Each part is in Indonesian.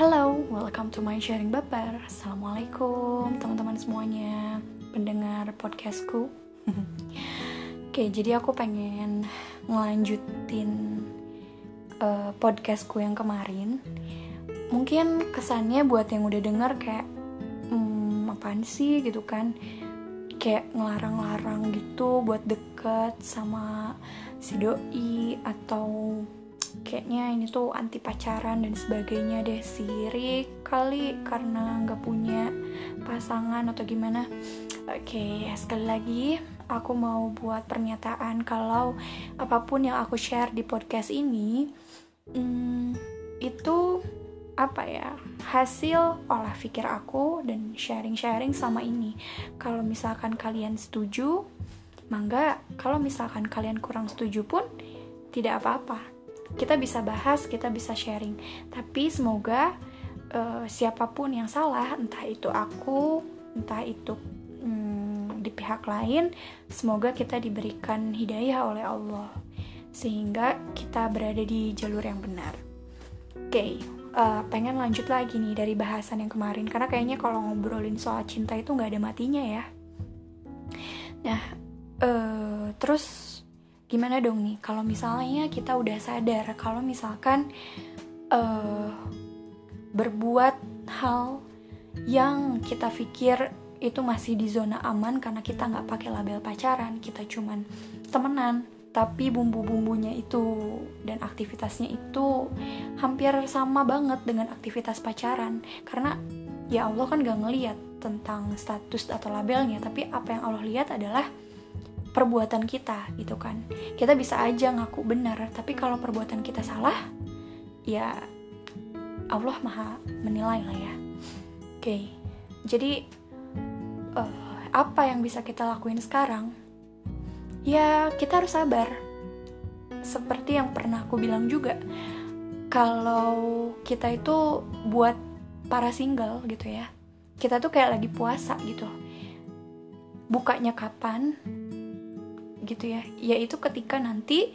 Hello, welcome to my sharing baper. Assalamualaikum teman-teman semuanya pendengar podcastku. Oke, jadi aku pengen ngelanjutin uh, podcastku yang kemarin. Mungkin kesannya buat yang udah denger kayak hmm, apaan sih gitu kan? Kayak ngelarang-larang gitu buat deket sama si doi atau kayaknya ini tuh anti pacaran dan sebagainya deh. Sirik kali karena nggak punya pasangan atau gimana. Oke sekali lagi aku mau buat pernyataan kalau apa pun yang aku share di podcast ini hmm, itu apa ya hasil olah pikir aku dan sharing-sharing sama ini. Kalau misalkan kalian setuju mangga. Kalau misalkan kalian kurang setuju pun tidak apa-apa kita bisa bahas, kita bisa sharing. Tapi semoga uh, siapa pun yang salah, entah itu aku, entah itu hmm, di pihak lain, semoga kita diberikan hidayah oleh Allah sehingga kita berada di jalur yang benar. Oke, okay, uh, eh, pengen lanjut lagi nih dari bahasan yang kemarin karena kayaknya kalau ngobrolin soal cinta itu nggak ada matinya ya. Nah, uh, terus gimana dong nih kalau misalnya kita udah sadar kalau misalkan uh, berbuat hal yang kita pikir itu masih di zona aman karena kita nggak pakai label pacaran kita cuman temenan tapi bumbu-bumbunya itu dan aktivitasnya itu hampir sama banget dengan aktivitas pacaran. Karena ya Allah kan gak ngeliat tentang status atau labelnya tapi apa yang Allah lihat adalah perbuatan kita gitu kan. Kita bisa aja ngaku benar tapi kalau perbuatan kita salah ya Allah maha menilai lah ya. Oke okay. jadi uh, apa yang bisa kita lakuin sekarang? Ya kita harus sabar. Seperti yang pernah aku bilang juga kalau kita itu buat para single gitu ya kita tuh kayak lagi puasa gitu. Bukanya kapan gitu ya. Yaitu ketika nanti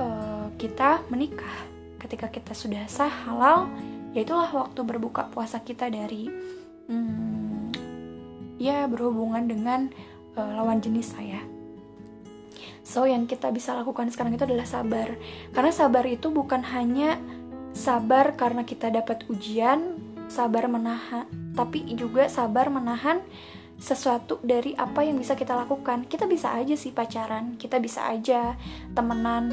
uh, kita menikah. Ketika kita sudah sah halal yaitulah waktu berbuka puasa kita dari hmm, ya berhubungan dengan uh, lawan jenis saya. So yang kita bisa lakukan sekarang itu adalah sabar. Karena sabar itu bukan hanya sabar karena kita dapat ujian sabar menahan tapi juga sabar menahan sesuatu dari apa yang bisa kita lakukan. Kita bisa aja sih pacaran kita bisa aja temenan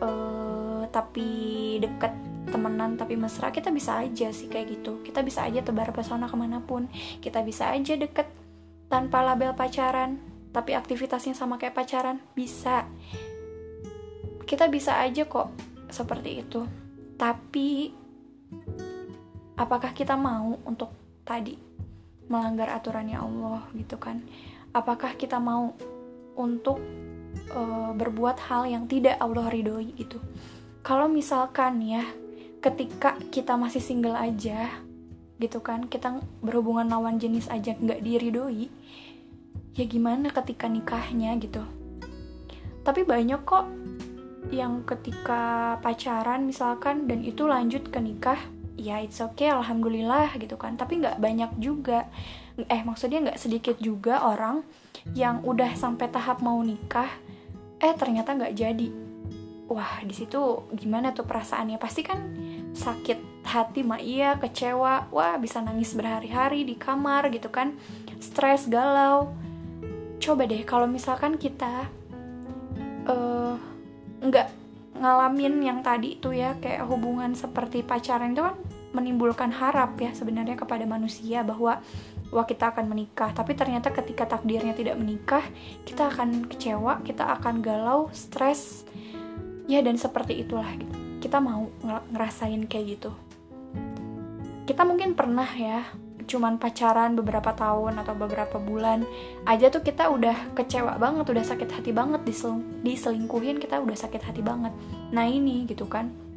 uh, tapi deket temenan tapi mesra kita bisa aja sih kayak gitu. Kita bisa aja tebar pesona ke mana pun. Kita bisa aja deket tanpa label pacaran tapi aktivitasnya sama kayak pacaran bisa. Kita bisa aja kok seperti itu. Tapi apakah kita mau untuk tadi melanggar aturannya Allah gitu kan. Apakah kita mau untuk uh, berbuat hal yang tidak Allah ridhoi gitu? Kalau misalkan ya ketika kita masih single aja gitu kan kita berhubungan lawan jenis aja nggak diridoi ya gimana ketika nikahnya gitu? Tapi banyak kok yang ketika pacaran misalkan dan itu lanjut ke nikah ya it's okay alhamdulillah gitu kan. Tapi nggak banyak juga. Eh maksudnya nggak sedikit juga orang yang udah sampai tahap mau nikah eh ternyata nggak jadi. Wah di situ gimana tuh perasaannya? Pasti kan sakit hati mah iya kecewa. Wah bisa nangis berhari-hari di kamar gitu kan. Stres galau. Coba deh kalau misalkan kita uh, nggak ngalamin yang tadi tuh ya kayak hubungan seperti pacaran itu kan menimbulkan harap ya sebenarnya kepada manusia bahwa wah kita akan menikah. Tapi ternyata ketika takdirnya tidak menikah kita akan kecewa kita akan galau stres. Ya dan seperti itulah gitu. kita mau ngerasain kayak gitu. Kita mungkin pernah ya cuman pacaran beberapa tahun atau beberapa bulan aja tuh kita udah kecewa banget udah sakit hati banget diseling diselingkuhin kita udah sakit hati banget. Nah ini gitu kan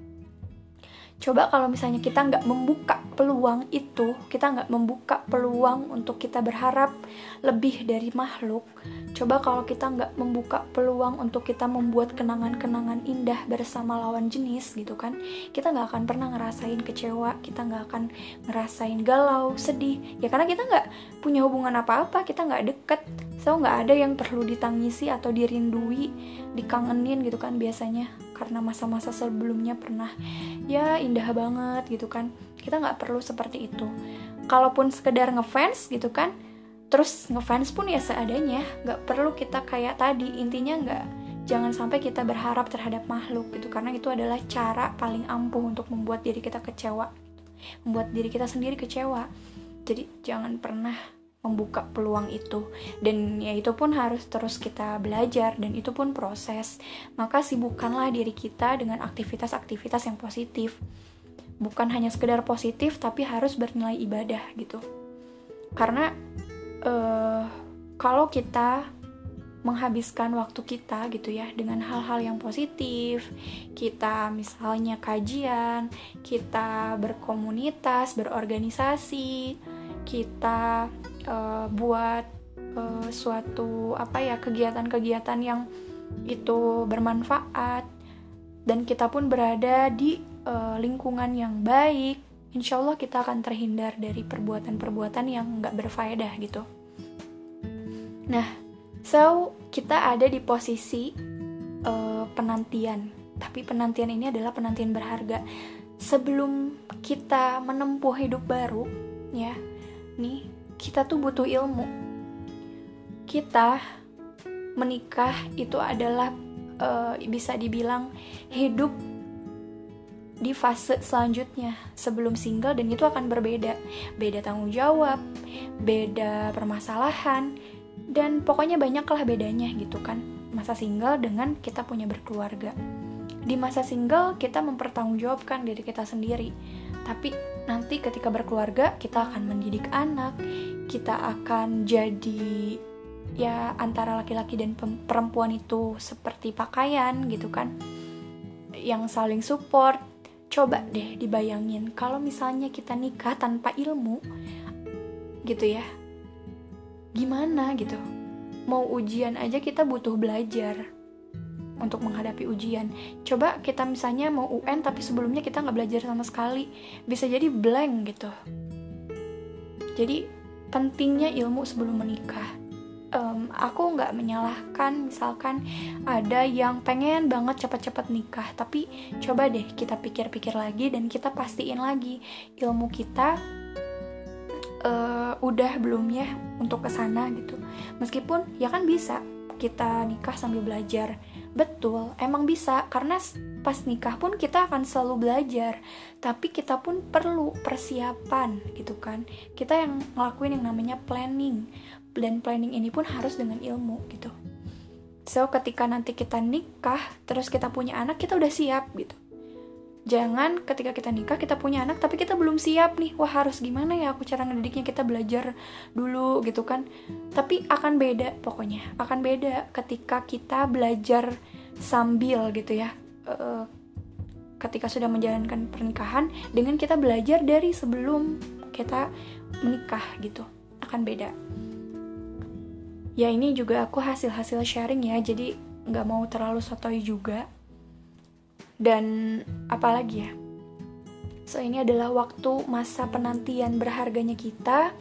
coba kalau misalnya kita nggak membuka peluang itu kita nggak membuka peluang untuk kita berharap lebih dari makhluk coba kalau kita nggak membuka peluang untuk kita membuat kenangan-kenangan indah bersama lawan jenis gitu kan kita nggak akan pernah ngerasain kecewa kita nggak akan ngerasain galau sedih. Ya karena kita nggak punya hubungan apa-apa kita nggak deket. So nggak ada yang perlu ditangisi atau dirindui dikangenin gitu kan biasanya karena masa-masa sebelumnya pernah ya indah banget gitu kan. Kita nggak perlu seperti itu. Kalaupun sekedar ngefans gitu kan terus ngefans pun ya seadanya. Nggak perlu kita kayak tadi. Intinya nggak jangan sampai kita berharap terhadap makhluk gitu karena itu adalah cara paling ampuh untuk membuat diri kita kecewa membuat diri kita sendiri kecewa. Jadi jangan pernah membuka peluang itu. Dan ya itu pun harus terus kita belajar dan itu pun proses. Maka sibukkanlah diri kita dengan aktivitas-aktivitas yang positif. Bukan hanya sekedar positif tapi harus bernilai ibadah gitu. Karena uh, kalau kita menghabiskan waktu kita gitu ya dengan hal-hal yang positif kita misalnya kajian kita berkomunitas berorganisasi kita uh, buat uh, suatu apa ya kegiatan-kegiatan yang itu bermanfaat. Dan kita pun berada di uh, lingkungan yang baik. Insya Allah kita akan terhindar dari perbuatan-perbuatan yang nggak berfaedah gitu. Nah so kita ada di posisi uh, penantian. Tapi penantian ini adalah penantian berharga. Sebelum kita menempuh hidup baru ya nih kita tuh butuh ilmu. Kita menikah itu adalah uh, bisa dibilang hidup di fase selanjutnya sebelum single dan itu akan berbeda. Beda tanggung jawab, beda permasalahan dan pokoknya banyaklah bedanya gitu kan. Masa single dengan kita punya berkeluarga. Di masa single kita mempertanggungjawabkan diri kita sendiri. Tapi nanti ketika berkeluarga kita akan mendidik anak, kita akan jadi ya antara laki-laki dan perempuan itu seperti pakaian gitu kan. Yang saling support. Coba deh dibayangin kalau misalnya kita nikah tanpa ilmu gitu ya gimana gitu? Mau ujian aja kita butuh belajar untuk menghadapi ujian. Coba kita misalnya mau UN tapi sebelumnya kita nggak belajar sama sekali. Bisa jadi blank gitu. Jadi pentingnya ilmu sebelum menikah. Um, aku nggak menyalahkan misalkan ada yang pengen banget cepat-cepat nikah tapi coba deh kita pikir-pikir lagi dan kita pastiin lagi. Ilmu kita uh, udah belum ya untuk ke sana gitu. Meskipun ya kan bisa kita nikah sambil belajar betul emang bisa. Karena pas nikah pun kita akan selalu belajar. Tapi kita pun perlu persiapan gitu kan. Kita yang ngelakuin yang namanya planning. Dan planning ini pun harus dengan ilmu gitu. So ketika nanti kita nikah terus kita punya anak kita udah siap gitu jangan ketika kita nikah kita punya anak tapi kita belum siap nih. Wah harus gimana ya aku cara ngedidiknya? Kita belajar dulu gitu kan. Tapi akan beda pokoknya. Akan beda ketika kita belajar sambil gitu ya. Uh, ketika sudah menjalankan pernikahan dengan kita belajar dari sebelum kita menikah gitu. Akan beda. Ya ini juga aku hasil-hasil sharing ya. Jadi nggak mau terlalu sotoy juga dan apalagi ya? So ini adalah waktu masa penantian berharganya kita.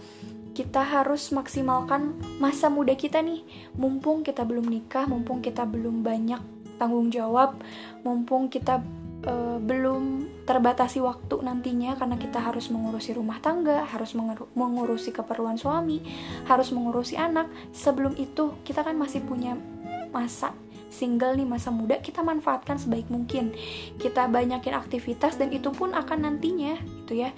Kita harus maksimalkan masa muda kita nih. Mumpung kita belum nikah mumpung kita belum banyak tanggung jawab mumpung kita uh, belum terbatasi waktu nantinya karena kita harus mengurusi rumah tangga, harus mengurusi keperluan suami, harus mengurusi anak. Sebelum itu kita kan masih punya masa single nih masa muda kita manfaatkan sebaik mungkin. Kita banyakin aktivitas dan itu pun akan nantinya gitu ya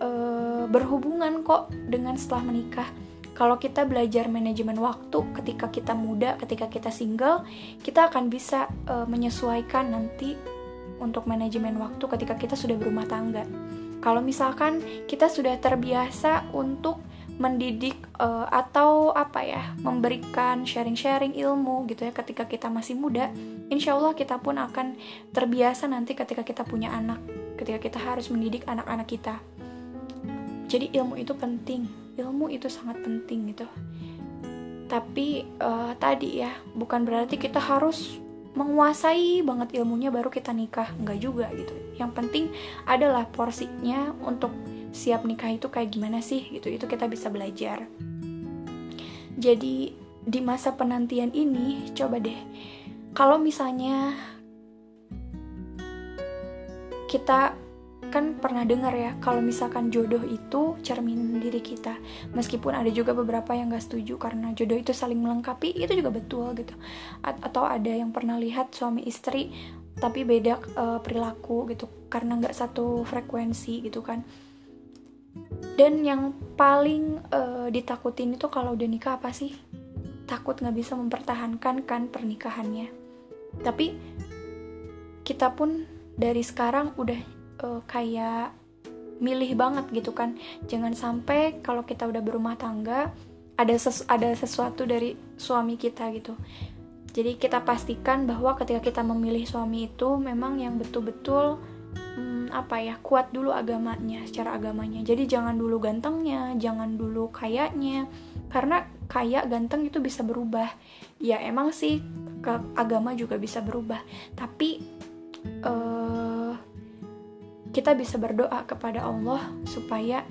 uh, berhubungan kok dengan setelah menikah kalau kita belajar manajemen waktu ketika kita muda, ketika kita single, kita akan bisa uh, menyesuaikan nanti untuk manajemen waktu ketika kita sudah berumah tangga. Kalau misalkan kita sudah terbiasa untuk mendidik uh, atau apa ya, memberikan sharing-sharing ilmu gitu ya ketika kita masih muda, insya Allah kita pun akan terbiasa nanti ketika kita punya anak, ketika kita harus mendidik anak-anak kita. jadi ilmu itu penting ilmu itu sangat penting gitu tapi uh, tadi ya bukan berarti kita harus menguasai banget ilmunya baru kita nikah enggak juga gitu yang penting adalah porsinya untuk siap nikah itu kayak gimana sih gitu. Itu kita bisa belajar. Jadi di masa penantian ini coba deh kalau misalnya kita kan pernah dengar ya kalau misalkan jodoh itu cermin diri kita. Meskipun ada juga beberapa yang gak setuju karena jodoh itu saling melengkapi itu juga betul gitu. A atau ada yang pernah lihat suami istri tapi beda uh, perilaku gitu. Karena nggak satu frekuensi gitu kan dan yang paling uh, ditakutin itu kalau udah nikah apa sih? Takut nggak bisa mempertahankan kan pernikahannya. Tapi kita pun dari sekarang udah uh, kayak milih banget gitu kan. Jangan sampai kalau kita udah berumah tangga ada ses ada sesuatu dari suami kita gitu. Jadi kita pastikan bahwa ketika kita memilih suami itu memang yang betul-betul hmm, apa ya kuat dulu agamanya secara agamanya. Jadi jangan dulu gantengnya jangan dulu kayaknya. Karena kaya ganteng itu bisa berubah. Ya emang sih ke agama juga bisa berubah. Tapi uh, kita bisa berdoa kepada Allah supaya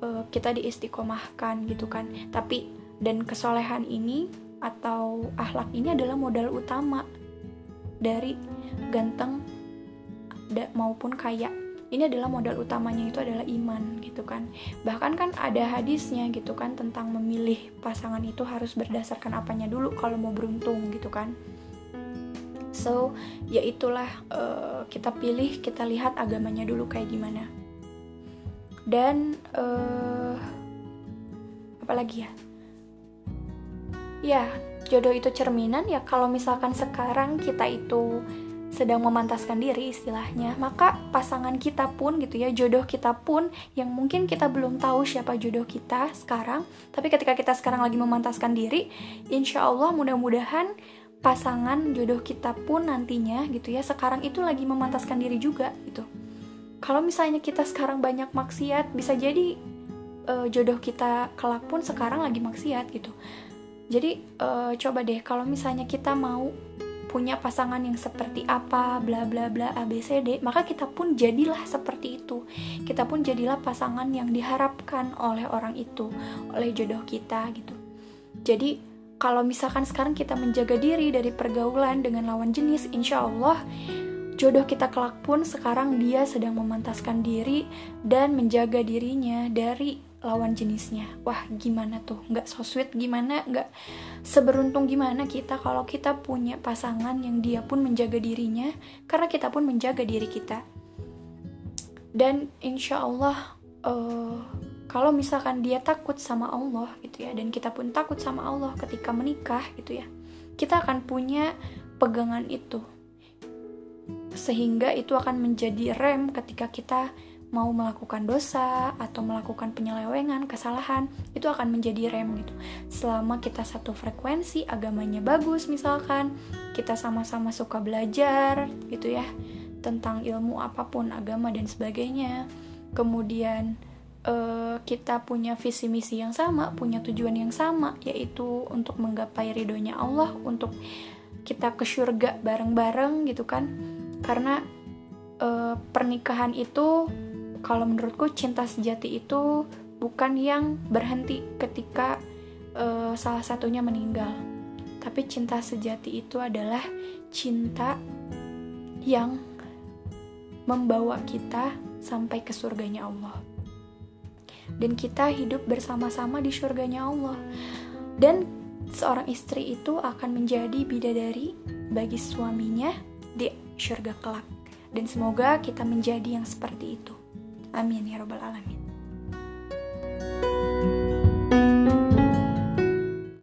uh, kita diistiqomahkan gitu kan. Tapi dan kesolehan ini atau akhlak ini adalah modal utama dari ganteng maupun kaya. Ini adalah modal utamanya itu adalah iman gitu kan. Bahkan kan ada hadisnya gitu kan tentang memilih pasangan itu harus berdasarkan apanya dulu kalau mau beruntung gitu kan. So ya itulah uh, kita pilih kita lihat agamanya dulu kayak gimana. Dan uh, apa lagi ya? Ya jodoh itu cerminan ya kalau misalkan sekarang kita itu sedang memantaskan diri istilahnya, maka pasangan kita pun gitu ya, jodoh kita pun yang mungkin kita belum tahu siapa jodoh kita sekarang, tapi ketika kita sekarang lagi memantaskan diri, insya Allah mudah-mudahan pasangan jodoh kita pun nantinya gitu ya, sekarang itu lagi memantaskan diri juga gitu. Kalau misalnya kita sekarang banyak maksiat, bisa jadi uh, jodoh kita kelak pun sekarang lagi maksiat gitu. Jadi uh, coba deh kalau misalnya kita mau punya pasangan yang seperti apa, bla bla bla ABCD, maka kita pun jadilah seperti itu. Kita pun jadilah pasangan yang diharapkan oleh orang itu, oleh jodoh kita gitu. Jadi kalau misalkan sekarang kita menjaga diri dari pergaulan dengan lawan jenis, insya Allah jodoh kita kelak pun sekarang dia sedang memantaskan diri dan menjaga dirinya dari lawan jenisnya. Wah gimana tuh? Nggak so sweet gimana? Nggak seberuntung gimana kita kalau kita punya pasangan yang dia pun menjaga dirinya karena kita pun menjaga diri kita. Dan insya Allah uh, kalau misalkan dia takut sama Allah gitu ya dan kita pun takut sama Allah ketika menikah gitu ya kita akan punya pegangan itu. Sehingga itu akan menjadi rem ketika kita mau melakukan dosa atau melakukan penyelewengan, kesalahan, itu akan menjadi rem gitu. Selama kita satu frekuensi, agamanya bagus misalkan, kita sama-sama suka belajar gitu ya, tentang ilmu apa pun, agama dan sebagainya. Kemudian uh, kita punya visi misi yang sama, punya tujuan yang sama, yaitu untuk menggapai ridhonya Allah, untuk kita ke surga bareng-bareng gitu kan. Karena uh, pernikahan itu kalau menurutku cinta sejati itu bukan yang berhenti ketika uh, salah satunya meninggal. Tapi cinta sejati itu adalah cinta yang membawa kita sampai ke surganya Allah. Dan kita hidup bersama-sama di surganya Allah. Dan seorang istri itu akan menjadi bidadari bagi suaminya di surga kelak. Dan semoga kita menjadi yang seperti itu Amin ya Rabbal 'Alamin.